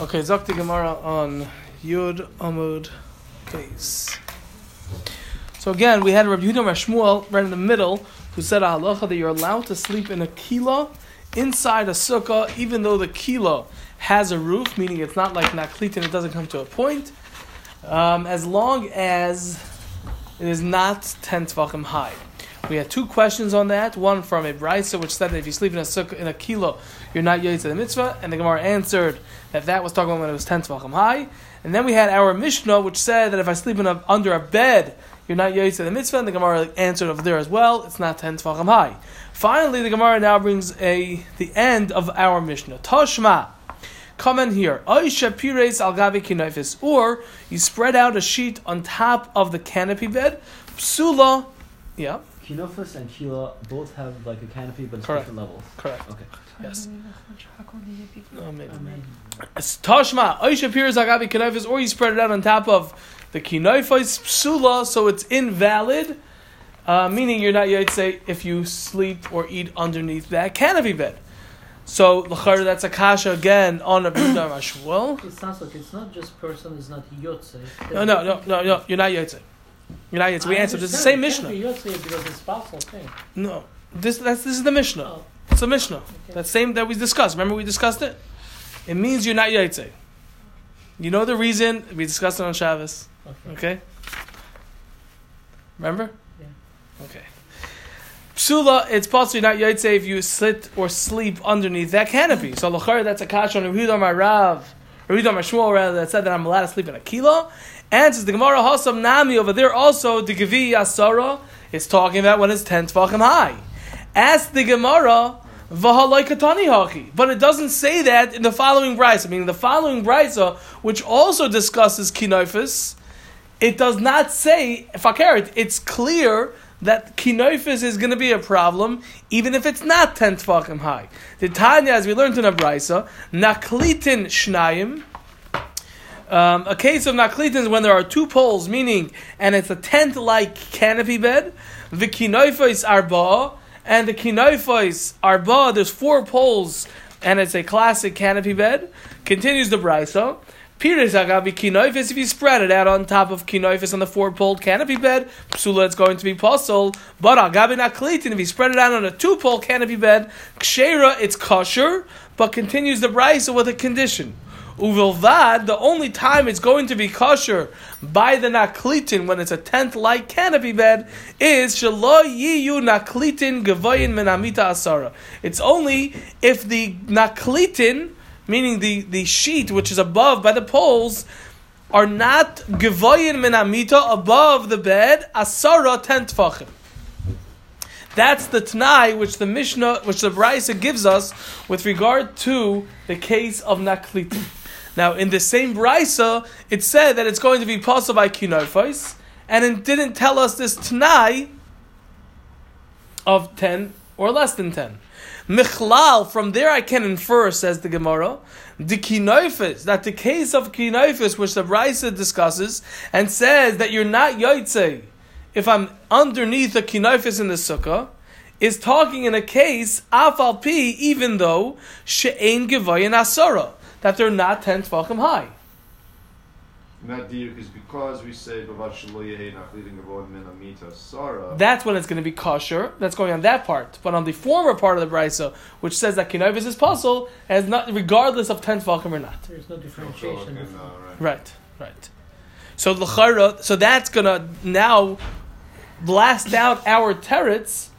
Okay, Zakti Gemara on Yud Amud Beis. So again, we had Rabbi Yehuda Shmuel right in the middle, who said a halacha that you're allowed to sleep in a kila inside a sukkah, even though the kila has a roof, meaning it's not like naklit and it doesn't come to a point, um, as long as it is not ten tefachim high. We had two questions on that. One from a brisa, which said that if you sleep in a sukkah, in a kilo, you're not yotze the mitzvah, and the Gemara answered that that was talking about when it was ten tvachim high. And then we had our Mishnah, which said that if I sleep in a, under a bed, you're not yotze the mitzvah, and the Gemara answered over there as well. It's not ten tvachim high. Finally, the Gemara now brings a the end of our Mishnah. Toshma. Come in here. Oisha pires al Or you spread out a sheet on top of the canopy bed. Psula. Yeah. Kinofis and Kila both have like a canopy, but it's Correct. different levels. Correct. Okay. Yes. Oh, maybe. Tashma, Oisha Pirs Agabi Kinofis, or you spread it out on top of the Kinofis Psula, so it's invalid, uh, meaning you're not Yotze if you sleep or eat underneath that canopy bed. So, L'char, that's a kasha again on a Bidar Mashwell. It sounds like it's not just person is not yotze. No, no, no, no, no, you're not Yotze. You're not Yotze. We answered. It's the same Mishnah. Yotze because it's spousal thing. No. This, that's, this is the Mishnah. It's a Mishnah. okay. That same that we discussed. Remember we discussed it? It means you're not Yaitse. You know the reason? We discussed it on Shabbos. okay. Okay? Remember? Yeah. Okay. Psula, it's possible you're not Yaitse if you sit or sleep underneath that canopy. So Lachar, that's a kash on Rehuda Marav. Rehuda Mashmuel, rather, that said that I'm allowed to sleep in a kilo. And says the Gemara Hasam Nami over there also, the Gevi Yasara is talking about when it's 10 Tvachim high. Ask the Gemara, Vahalai Katani Haki. But it doesn't say that in the following brisa. Meaning the following brisa, which also discusses Kinofis, it does not say Fakeret. It's clear that Kinofis is going to be a problem, even if it's not 10 Tvachim high. The Tanya, as we learned in a brisa, Naklitin Shnayim, um, a case of naklitin is when there are two poles, meaning, and it's a tent-like canopy bed. The kinoifos arba, and the kinoifos arba. There's four poles, and it's a classic canopy bed. Continues the brisa. Pires agavi kinoifos. If you spread it out on top of kinoifos on the four-poled canopy bed, psula it's going to be possible. But agavi naklitin. If you spread it out on a two-pole canopy bed, kshera it's kosher. But continues the brisa with a condition. Uvilvad, the only time it's going to be kosher by the naklitin when it's a tent like canopy bed is shelo yiyu naklitin gavoyin menamita asara. It's only if the naklitin, meaning the, the sheet which is above by the poles, are not gavoyin menamita above the bed asara ten. That's the Tanai which the Mishnah, which the Brisa gives us with regard to the case of naklitin. Now, in the same brisa, it said that it's going to be possible by kinofos, and it didn't tell us this Tanai of 10 or less than 10. Michlal, from there I can infer, says the Gemara, the kinofis, that the case of kinofis, which the brisa discusses, and says that you're not yotze if I'm underneath a kinofis in the sukkah, is talking in a case, afal pi, even though she'ein gevayin asara that they're not 10 tefachim high. And that diuk is because we say Bavad Shalo Yehe Nachlitin Gavoid Min Amita Sara. That's when it's going to be kosher. That's going on that part. But on the former part of the brisa, which says that kinovis is puzzle, as not, regardless of 10 tefachim or not. There's no differentiation. okay, no, uh, right. Right, right. So l'chara, so that's going to now blast out our terets,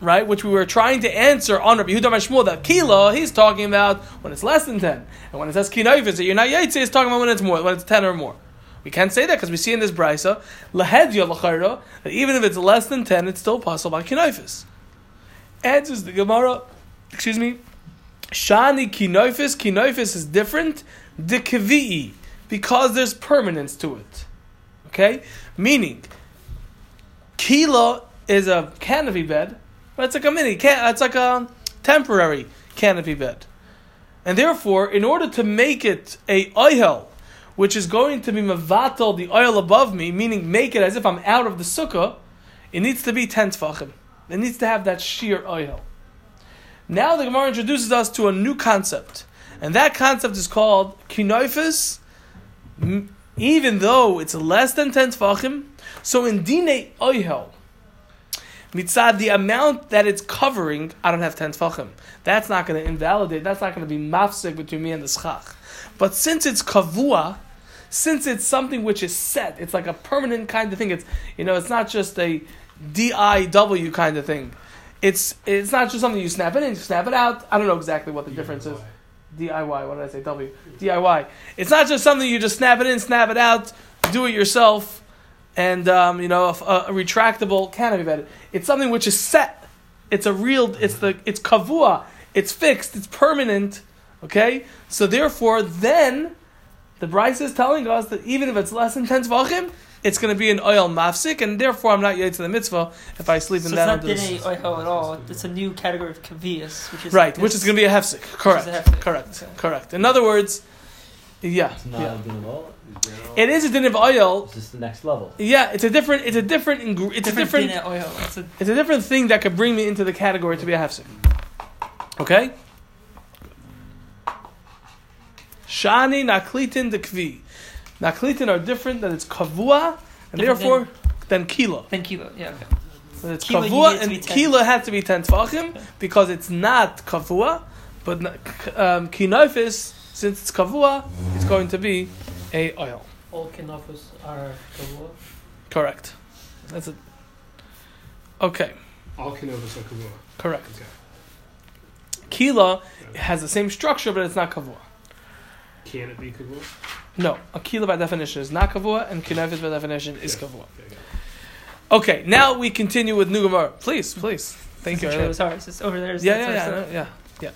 right, which we were trying to answer on Rabbi Yehuda Mashmul, that kilo, he's talking about when it's less than 10. And when it says kinovis, that you're not yaitse, he's talking about when it's more, when it's 10 or more. We can't say that because we see in this brisa, that even if it's less than 10, it's still possible by kinovis. Answers the Gemara, excuse me, shani kinovis, kinovis is different, de because there's permanence to it. Okay? Meaning, kilo is a canopy bed, but it's like a mini, can- it's like a temporary canopy bed. And therefore, in order to make it a oil, which is going to be mavatal the oil above me, meaning make it as if I'm out of the sukkah, it needs to be ten tfachim. It needs to have that sheer oil. Now the Gemara introduces us to a new concept. And that concept is called kinoifis, even though it's less than 10 tefachim. So in dine oihel, mitzad, the amount that it's covering, I don't have 10 tefachim. That's not going to invalidate, that's not going to be mafsik between me and the schach. But since it's kavua, since it's something which is set, it's like a permanent kind of thing. It's you know, it's not just a DIW kind of thing. It's it's not just something you snap it in, you snap it out. I don't know exactly what the difference is. DIY. What did I say? W. DIY. It's not just something you just snap it in, snap it out, do it yourself, and um, you know a, a retractable canopy bed. It's something which is set. It's a real. It's the. It's kavua. It's fixed. It's permanent. Okay. So therefore, then the Brisa is telling us that even if it's less than ten tvachim, it's going to be an oil mafsik, and therefore I'm not yet to the mitzvah if I sleep So in it's that. not under the- dine oiho at all. It's a new category of kavias, which is Right, which is going to be a hefsek. Correct. a hefsek. Correct. Okay. Correct. In other words, yeah, It's not yeah. a din of oil. It is a din of oil. It's just the next level. Yeah, it's a different. It's a different. ingre- It's different, a different. dine oiho. It's a It's a different thing that could bring me into the category to be a hefsek. Okay. Shani naklitin dekvi. Naklitin are different. That it's kavua, and Different therefore than kilo. ten kilo. Yeah. Okay. So it's Kilo, kavua need it to be and kilo has to be ten tefachim because it's not kavua, but um, kinofis since it's kavua, it's going to be a oil. All kinofos are kavua. Correct. That's it. Okay, All Canovas are Kavua. correct. Okay. Kila has the same structure, but it's not kavua. Can it be Kavua? No, a kila by definition is not kavua, and kinofis by definition is Yeah. kavua. Okay, okay. Okay, now we continue with Nugamar. Please, please. Thank you. Sure, it was hard. It's over there. Yeah, It's yeah, that yeah, sort no, of yeah, yeah.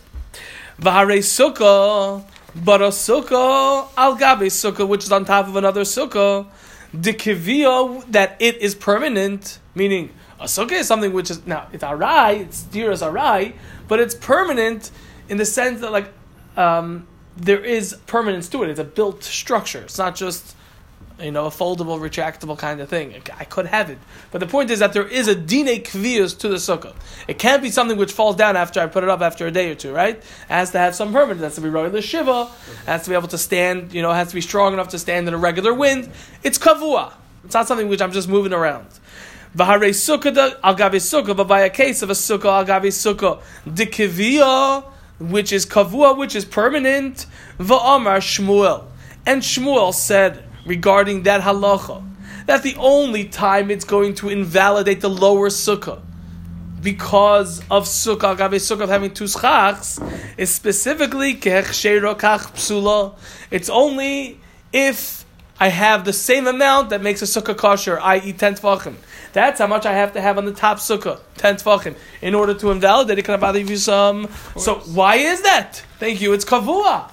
Vahare sukkah, but a sukkah al gabe sukkah, which is on top of another sukkah. The kivio that it is permanent, meaning a sukkah is something which is now it's arai, it's dear as arai, but it's permanent in the sense that like um, there is permanence to it. It's a built structure. It's not just you know, a foldable, retractable kind of thing. I could have it. But the point is that there is a dine kvius to the sukkah. It can't be something which falls down after I put it up after a day or two, right? It has to have some permanence. It has to be the shiva. It has to be able to stand, you know, it has to be strong enough to stand in a regular wind. It's kavua. It's not something which I'm just moving around. V'harei sukkah al sukkah, but by a case of a sukkah al sukkah, the kivia, which is kavua, which is permanent, va'amar Shmuel. And Shmuel said regarding that halacha, that the only time it's going to invalidate the lower sukkah, because of sukkah, gabe sukkah of having two schachs, is specifically psula. It's only if I have the same amount that makes a sukkah kosher, i.e. 10 tefachim. That's how much I have to have on the top sukkah, 10 tefachim, in order to invalidate it. Can I bother you some? So why is that? Thank you. It's kavua.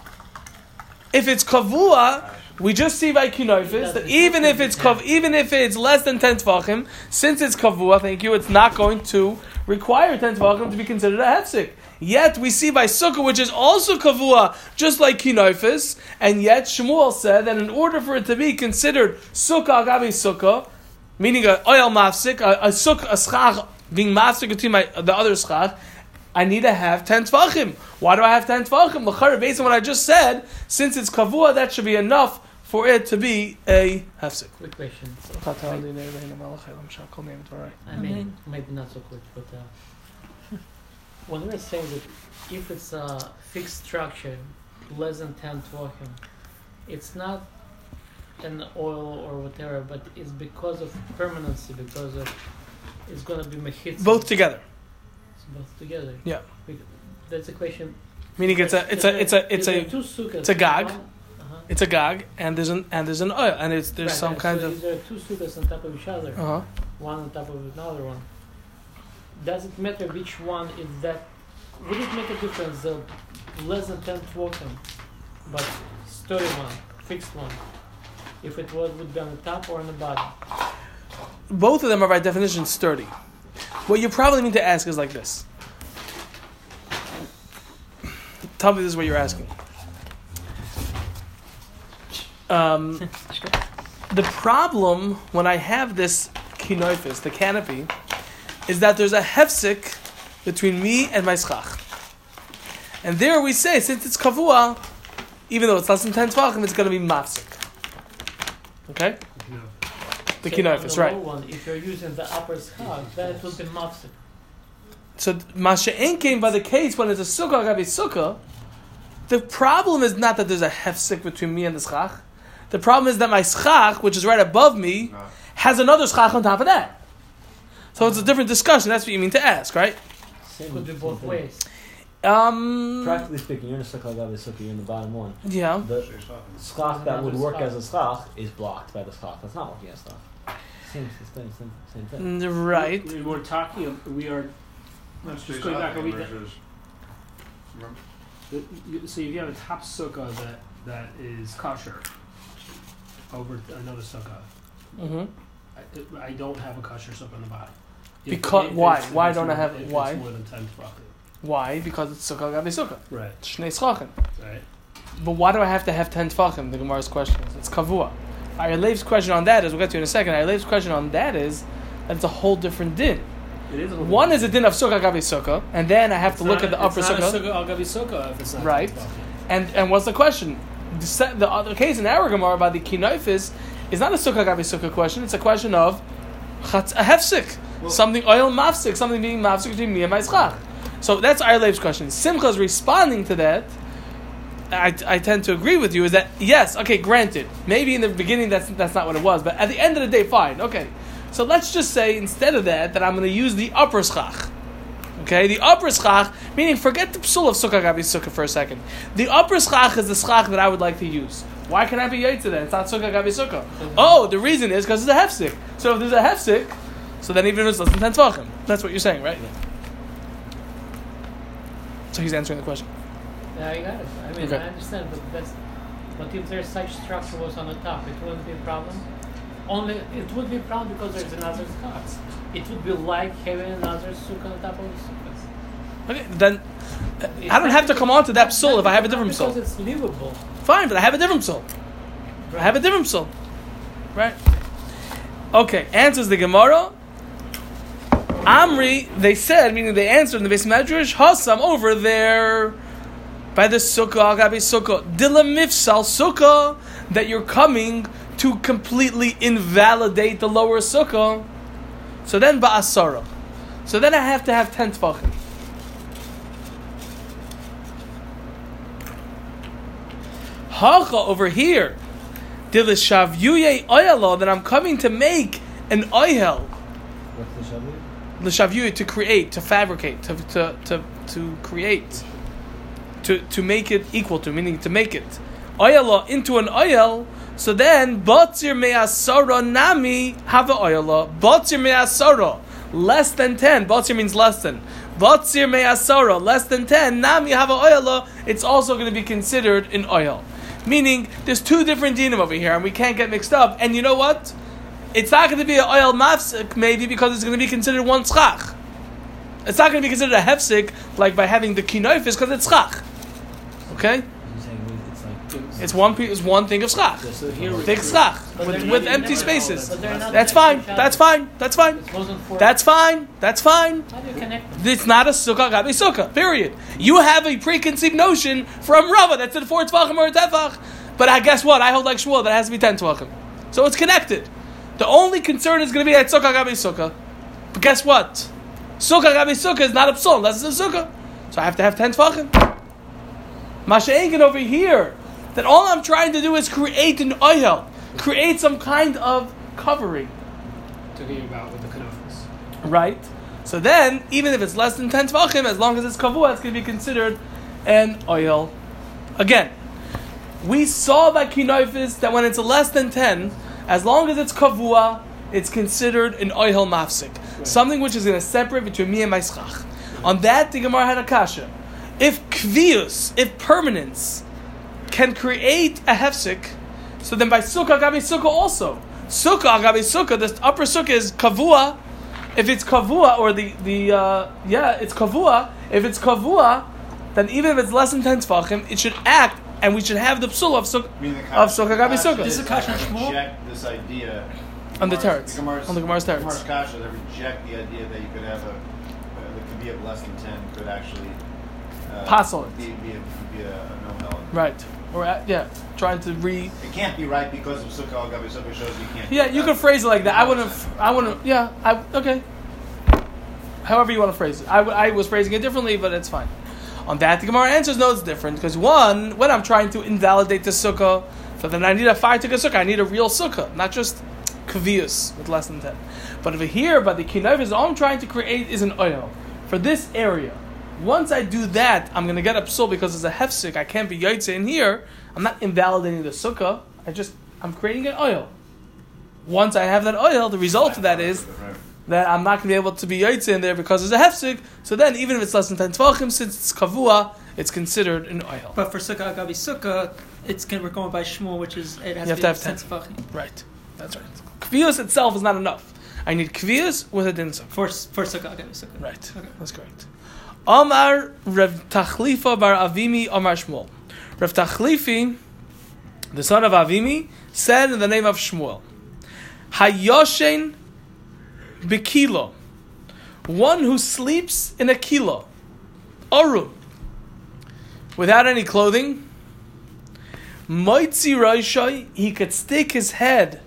If it's kavua, we just see by kinofis that even if it's kav, even if it's less than 10 tefachim, since it's kavua, thank you, it's not going to require 10 tefachim to be considered a hefsek. Yet we see by sukkah, which is also kavua, just like kinofis, and yet Shmuel said that in order for it to be considered sukkah agabi sukkah, meaning a oil mafsik, a, a sukkah, a schach being mafsik between my, the other schach, I need to have 10 tefachim. Why do I have 10 tefachim? L'chara, based on what I just said, since it's kavua, that should be enough for it to be a hefsek. Quick question. I Amen. mean, maybe not so quick, but uh, when we're saying that if it's a fixed structure, less than 10 tvachim, it's not an oil or whatever, but it's because of permanency, because of it's going to be mechitza. Both together. It's both together. Yeah. That's a question. Meaning it's a, it's a, it's a, it's Is there a, two sukkahs. it's a gag. One-. It's a gag, and there's an, and there's an oil, and it's, there's Right, some right. kind so of, there two sukkahs on top of each other? uh-huh. one on top of another one. Does it matter which one is that? Would it make a difference the less than 10 twoken, but sturdy one, fixed one? If it was would be on the top or on the bottom? both of them are by definition sturdy. What you probably need to ask is like this. Tell me this is what you're asking. Um, the problem when I have this kinoifis, the canopy, is that there's a hefsik between me and my schach. And there we say, since it's kavua, even though it's less than 10 tvachim, it's going to be mafsik. Okay? No. The Say, on kinofis, the right. One, if you're using the upper schag, then it would be mafsik. So Masha came by the case when it's a sukkah agabe sukkah. The problem is not that there's a hefsek between me and the schach. The problem is that my schach, which is right above me, has another schach on top of that. So it's a different discussion. That's what you mean to ask, right? Same, Could be same both thing. ways. Um. Practically speaking, you're in a sukkah agabe sukkah, you're in the bottom one. Yeah. The schach that would work schach. as a schach is blocked by the schach. That's not working as schach. Same, same, same, same thing. Mm, Right. We- We're talking. We are. Let's Just do going back something a wee bit. versus- Remember? you- So if you have a top sukkah that that is kosher over another sukkah, hmm I, I don't have a kosher sukkah on the bottom. Becau- why? it's- Why if it's don't I have- if why? It's more than ten tefachim. Why? Because it's sukkah agabe sukkah. Right. Shnei schachim. Right. But why do I have to have 10 tfachim? The Gemara's question is. It's kavua. Ayalev's question on that is, we'll get to in a second. Ayalev's question on that is, that it's a whole different din. It is. A One is a din of sukkah gabi sukkah, and then I have It's to look not- at the upper sukkah. sukkah sukkah if Right. And and what's the question? The, the uh, other case in our Gemara about the kinoifis is not a sukkah gabi sukkah question. It's a question of chatz, a hefsik, Well- something oil mafsik, something being mafsik between me and my schach. So that's Ayalev's question. Simcha's responding to that. I, I tend to agree with you. Is that yes? Okay, granted. Maybe in the beginning that's that's not what it was, but at the end of the day, fine. Okay, so let's just say instead of that that I'm going to use the upper schach. Okay, the upper schach, meaning forget the psul of sukkah gabi sukkah for a second. The upper schach is the schach that I would like to use. Why can I be yaitz then? It's not sukkah gabi sukkah. Mm-hmm. Oh, the reason is because it's a hefsik. So if there's a hefsik, so then even if it's less than ten tvachim. That's what you're saying, right? So he's answering the question. Yeah, I got it. I mean, Okay. I understand, but that's. But if there's such structure was on the top, it wouldn't be a problem. Only it would be problem because there's another schach. It would be like having another sukkah on top of the sukkah. Okay, then uh, I don't have to come on to that psul if I have a different soul. Because it's livable. Fine, but I have a different psul. I have a different psul. Right? Okay, answers the Gemara. Amri, they said, meaning they answered in the beis medrash, Hasam over there by the sukkah, agabi sukkah, dila mifsal sukkah, that you're coming to completely invalidate the lower sukkah. So then ba'asara. So then I have to have ten tefachim. Hacha over here, dila shavyuye oyalo, that I'm coming to make an oyel. What's the shavu? l'shavu to create, to fabricate, to to to, to create, to to make it equal to, meaning to make it oyala into an oil. So then, batzir me'asara nami have oyala. Batzir me'asara less than ten. Batzir means less than. Batzir me'asara less than ten. Nami have oyala. It's also going to be considered an oil. Meaning, there's two different dinim over here, and we can't get mixed up. And you know what? It's not going to be an oil mafsik, maybe because it's going to be considered one schach. It's not going to be considered a hefsik, like by having the kinoifis, because it's schach. Okay? You're saying we- it's like It's one piece, it's one thing of schach. Big schach, with, with empty spaces. but they're not That's fine, that's fine, that's fine. It wasn't for. That's fine, that's fine. How do you connect? It's not a sukkah, gabi sukkah, period. You have a preconceived notion from Rava that's said four tvachim or a tefach, but I guess what? I hold like Shmuel that has to be ten tvachim. So it's connected. The only concern is going to be at sukkah gabi sukkah. But guess what? Sukkah gabi sukkah is not a unless it's a sukkah. So I have to have ten tvachim. Masha'enkin over here, that all I'm trying to do is create an oil, create some kind of covering. talking about with the kanafis. Right? So then, even if it's less than 10 tvachim, as long as it's kavua, it's going to be considered an oil. Again, we saw by kinoifis that when it's less than 10, as long as it's kavua, it's considered an oil mafsik. Something which is going to separate between me and my schach. On that, the Gemara had a kasha. If kvius, if permanence, can create a hefsik, so then by sukkah, gabi sukkah also. Sukkah, gabi sukkah, the upper sukkah is kavua. If it's kavua, or the, the uh, yeah, it's kavua. If it's kavua, then even if it's less than 10 tefachim, it should act, and we should have the psul of sukkah. I mean, the Of sukkah gabi Kasha sukkah. This is Kasha and Reject this idea. On the Gemara's- teretz. On the Gemara's teretz. Gemara's Kasha, they reject the idea that you could have a, uh, could be of less than 10 could actually uh, Passel. Be, be, a, be a, a no hell. Right. Or uh, yeah, trying to re. It can't be right because of sukkah al gabi sukkah shows you can't. Yeah, you could phrase it like that. I wouldn't. I wouldn't. Yeah. I okay. However you want to phrase it. I was phrasing it differently, but it's fine. On that, the Gemara answers no, it's different because one, when I'm trying to invalidate the sukkah, so then I need a fire to sukkah. I need a real sukkah, not just kavius with less than ten. But over here, by the kinayvus, all I'm trying to create is an oil for this area. Once I do that, I'm gonna get a psul because it's a hefsik. I can't be yaitze in here. I'm not invalidating the sukkah. I just I'm creating an oil. Once I have that oil, the result of that is that I'm not going to be able to be yaitze in there because it's a hefsik. So then, even if it's less than ten tvachim, since it's kavua, it's considered an oil. But for Sukkah Agabi Sukkah, it's gonna, we're going by Shmuel, which is it has You to, have be to have Right. That's right. Kvius itself is not enough. I need kvius with a din sukkah. for for Sukkah Agabi Sukkah. Right. Okay. That's correct. Omar Rev Tachlifa bar Avimi Omar Shmuel. Rev Tachlifi, the son of Avimi, said in the name of Shmuel, Hayoshen Bikilo, one who sleeps in a kilo, Oru, without any clothing, Moitzi Roishai, he could stick his head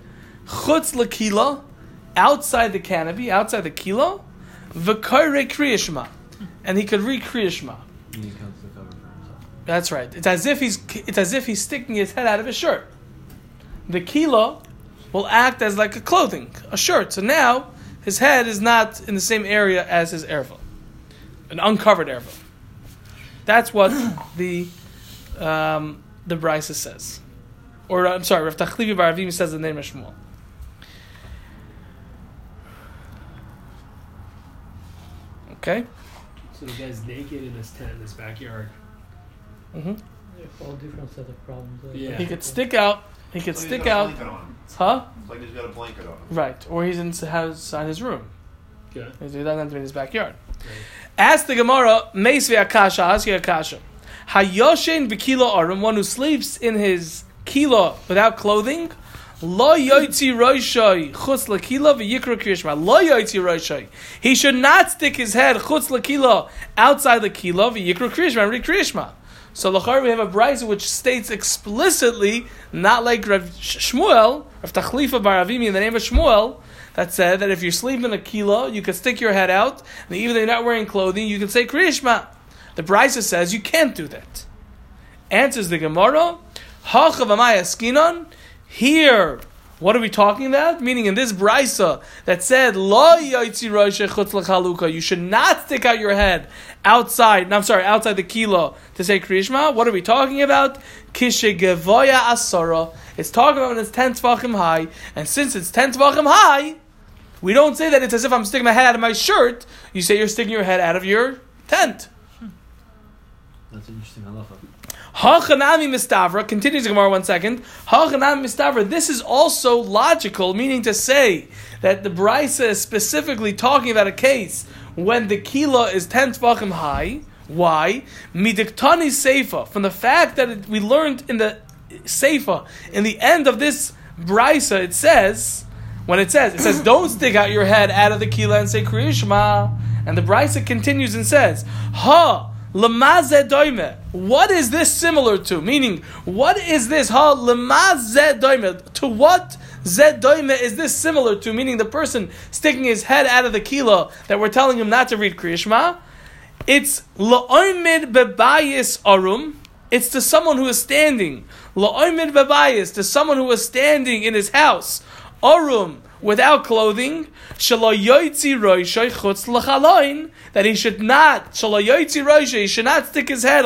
chutz lekila, outside the canopy, outside the kilo, v'koire kriyashma, and he could read kriyashma. He comes to cover for himself. That's right. It's as if he's it's as if he's sticking his head out of his shirt. The kilo will act as like a clothing, a shirt. So now his head is not in the same area as his erva, an uncovered erva. That's what the um, the Brisa says, or I'm sorry, Rav Tachlivi Bar Avim says the name of Shmuel. Okay. So the guy's naked in his tent in his backyard. hmm all different set of problems. there. Yeah. He could stick out. He could It's like stick he's got a out. blanket on. Huh? It's like he's got a blanket on him. Right. Or he's in outside his room. Okay. He doesn't have to be in his backyard. Right. Ask the Gemara, Meisvi Akasha, ask you Akasha. Hayoshin b'kilo arim, one who sleeps in his kilo without clothing, lo yoitzi roishai chutz lekilo v'yikra kriyishma. Lo yoitzi. He should not stick his head chutz outside the kilo v'yikra kriyishma and read. So lachar we have a brisa which states explicitly, not like Rav Shmuel, Rav Tachlifa Bar Avimi in the name of Shmuel, that said that if you're sleeping in a kilo, you could stick your head out, and even though you're not wearing clothing, you can say Kriyishma. The Brisa says you can't do that. Answers the Gemara, Hachav skinon. Here, what are we talking about? Meaning in this Brisa that said, Lo you should not stick out your head outside, no, I'm sorry, outside the kilo to say Kriyishma. What are we talking about? Kishe gevoya asara. It's talking about when it's 10 tvachim high, and since it's 10 tvachim high, we don't say that it's as if I'm sticking my head out of my shirt. You say you're sticking your head out of your tent. That's interesting halacha. Hachanami mistavra continues the Gemara one second. Hachanami mistavra. This is also logical, meaning to say that the brisa is specifically talking about a case when the kilo is ten tvachim high. Why? Midiktani seifa. From the fact that it, we learned in the seifa in the end of this brisa, it says when it says it says don't stick out your head out of the kilo and say kriyishma. And the brisa continues and says ha. Lamaze. What is this similar to? Meaning, what is this? Ha lamaze. To what zed is this similar to? Meaning, the person sticking his head out of the kilo that we're telling him not to read Kriyishma. It's la'oimid bebayis arum. It's to someone who is standing. La'oimid bebayis to someone who is standing in his house. Arum without clothing. That he should not. He should not stick his head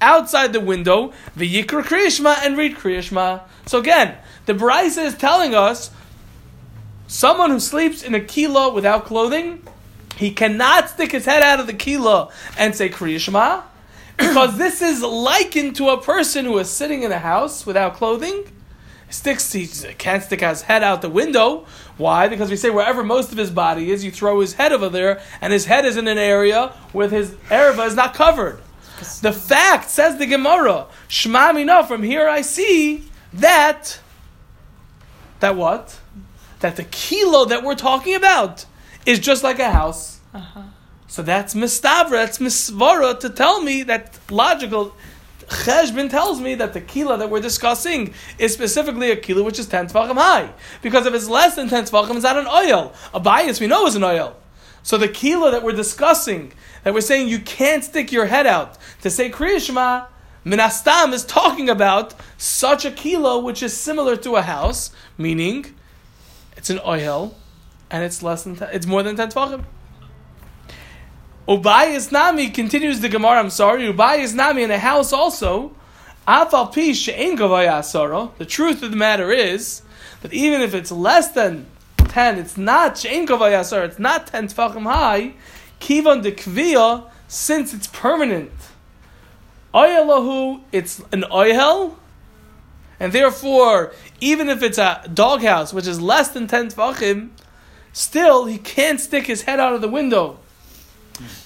outside the window. And read kriyishma. So again, the Brisa is telling us someone who sleeps in a kilo without clothing, he cannot stick his head out of the kilo and say kriyishma. Because this is likened to a person who is sitting in a house without clothing, sticks he can't stick his head out the window. Why? Because we say wherever most of his body is, you throw his head over there, and his head is in an area where his erva is not covered. The fact says the Gemara, Shema Mina, from here I see that that what? That the kilo that we're talking about is just like a house. Uh-huh. So that's mistavra, that's misvara to tell me that logical. Cheshbin tells me that the kila that we're discussing is specifically a kila which is 10 tefachim high. Because if it's less than 10 tefachim, it's not an oil. A bias we know is an oil. So the kila that we're discussing, that we're saying you can't stick your head out to say Kriya Shema, Minastam is talking about such a kilo which is similar to a house, meaning it's an oil and it's less than ten, it's more than ten tefachim. Ubayis Nami continues the Gemara. I'm sorry. Ubayis Nami in a house also. The truth of the matter is that even if it's less than ten, it's not she'en. It's not ten tefachim high. Kivan de kviya, since it's permanent. Oyalahu, it's an oyel, and therefore, even if it's a doghouse which is less than ten tefachim, still he can't stick his head out of the window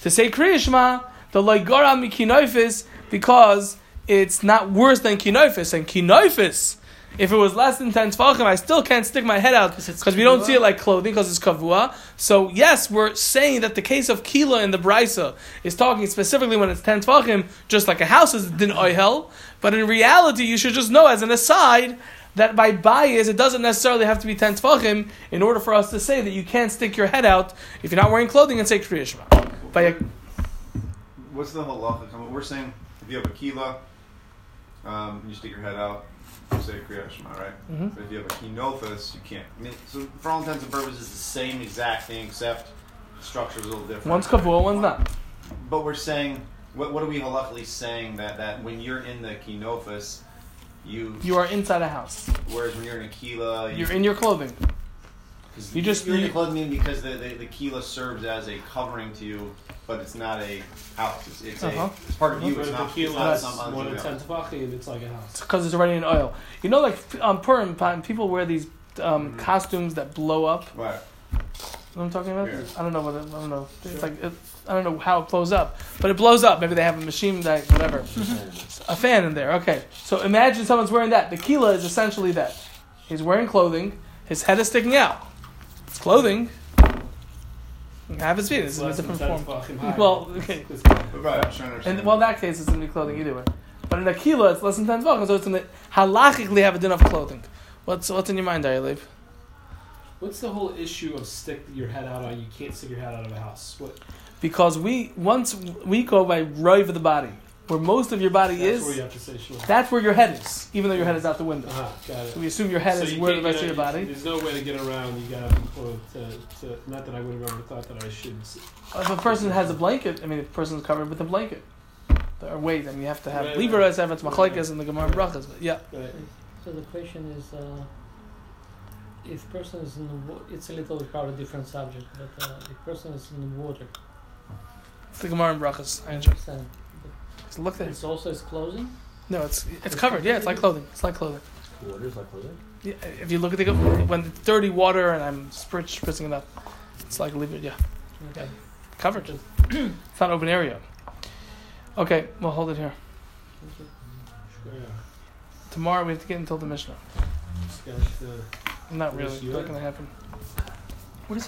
to say Kriyashma, the loigara mikinoifis, because it's not worse than kinoifis. And kinoifis, if it was less than 10 tefachim, I still can't stick my head out because we don't see it like clothing because it's kavua. So yes, we're saying that the case of kila in the brisa is talking specifically when it's 10 tefachim, just like a house is din oihel. But in reality, you should just know as an aside that by bias, it doesn't necessarily have to be 10 tefachim in order for us to say that you can't stick your head out if you're not wearing clothing and say Kriyashma. What's the halacha? Come- We're saying if you have a kila, um, you stick your head out, you say Kriya Shema, right? Mhm. But if you have a kinophis, you can't. I mean, so for all intents and purposes, it's the same exact thing, except the structure is a little different. one's kavua, one's not. But we're saying, what, what are we halachically saying that, that when you're in the kinophis, you, You are inside a house. whereas when you're in a kila, you, You're in your clothing. 'Cause you just- you're in the clothing because the, the, the kila serves as a covering to you, but it's not a house. It's, it's, Uh-huh. a, it's part of you. It's not, it's kilo not is some more than unto ten tefachim, it's like a house. because it's already in oil. You know, like on Purim time, people wear these um, Mhm. costumes that blow up. Right. You know what I'm talking about? Yeah. I don't know what it, I don't know. It's like it, I don't know how it blows up, but it blows up. Maybe they have a machine that whatever, a fan in there. Okay, so imagine someone's wearing that. The kila is essentially that. He's wearing clothing. His head is sticking out. It's clothing. You have his feet. This is a less different form. Well, okay. It's- Right. I'm trying to understand. And well, in that case, it's gonna be clothing either way. But in a kila, it's less than ten tefachim, so it's gonna halachically have a din of clothing. What's what's in your mind, Ayalev? What's the whole issue of stick your head out on? You can't stick your head out of a house. What? Because we once we go by right of the body, where most of your body That's is. where you have to say sure. That's where your head is, even though your head is out the window. Uh-huh, got it. So we assume your head So is you where the can't rest of your a- body. There's no way to get around. You gotta to, to. Not that I would have ever thought that I should. s- If a person has a blanket, I mean, if a person's covered with a blanket, or weight, I mean, you have to have Right, libra right. as if it's machlekes and the gemara brachas. But yeah, Right. So the question is, uh, if person is in the wa- it's a little probably different subject, but uh, if person is in the water, it's the gemara and brachas. I I understand. Understand. So look there. It's also his clothing. No, it's it's covered. Yeah, it's like clothing. It's like clothing. Water's like clothing. Yeah, if you look at the when it's dirty water and I'm spritz, spritzing it up, it's like libra. Yeah, Okay. covered. It's not open area. Okay, we'll hold it here. Tomorrow we have to get until the Mishnah. Just got Not really. you Not going to happen. What does he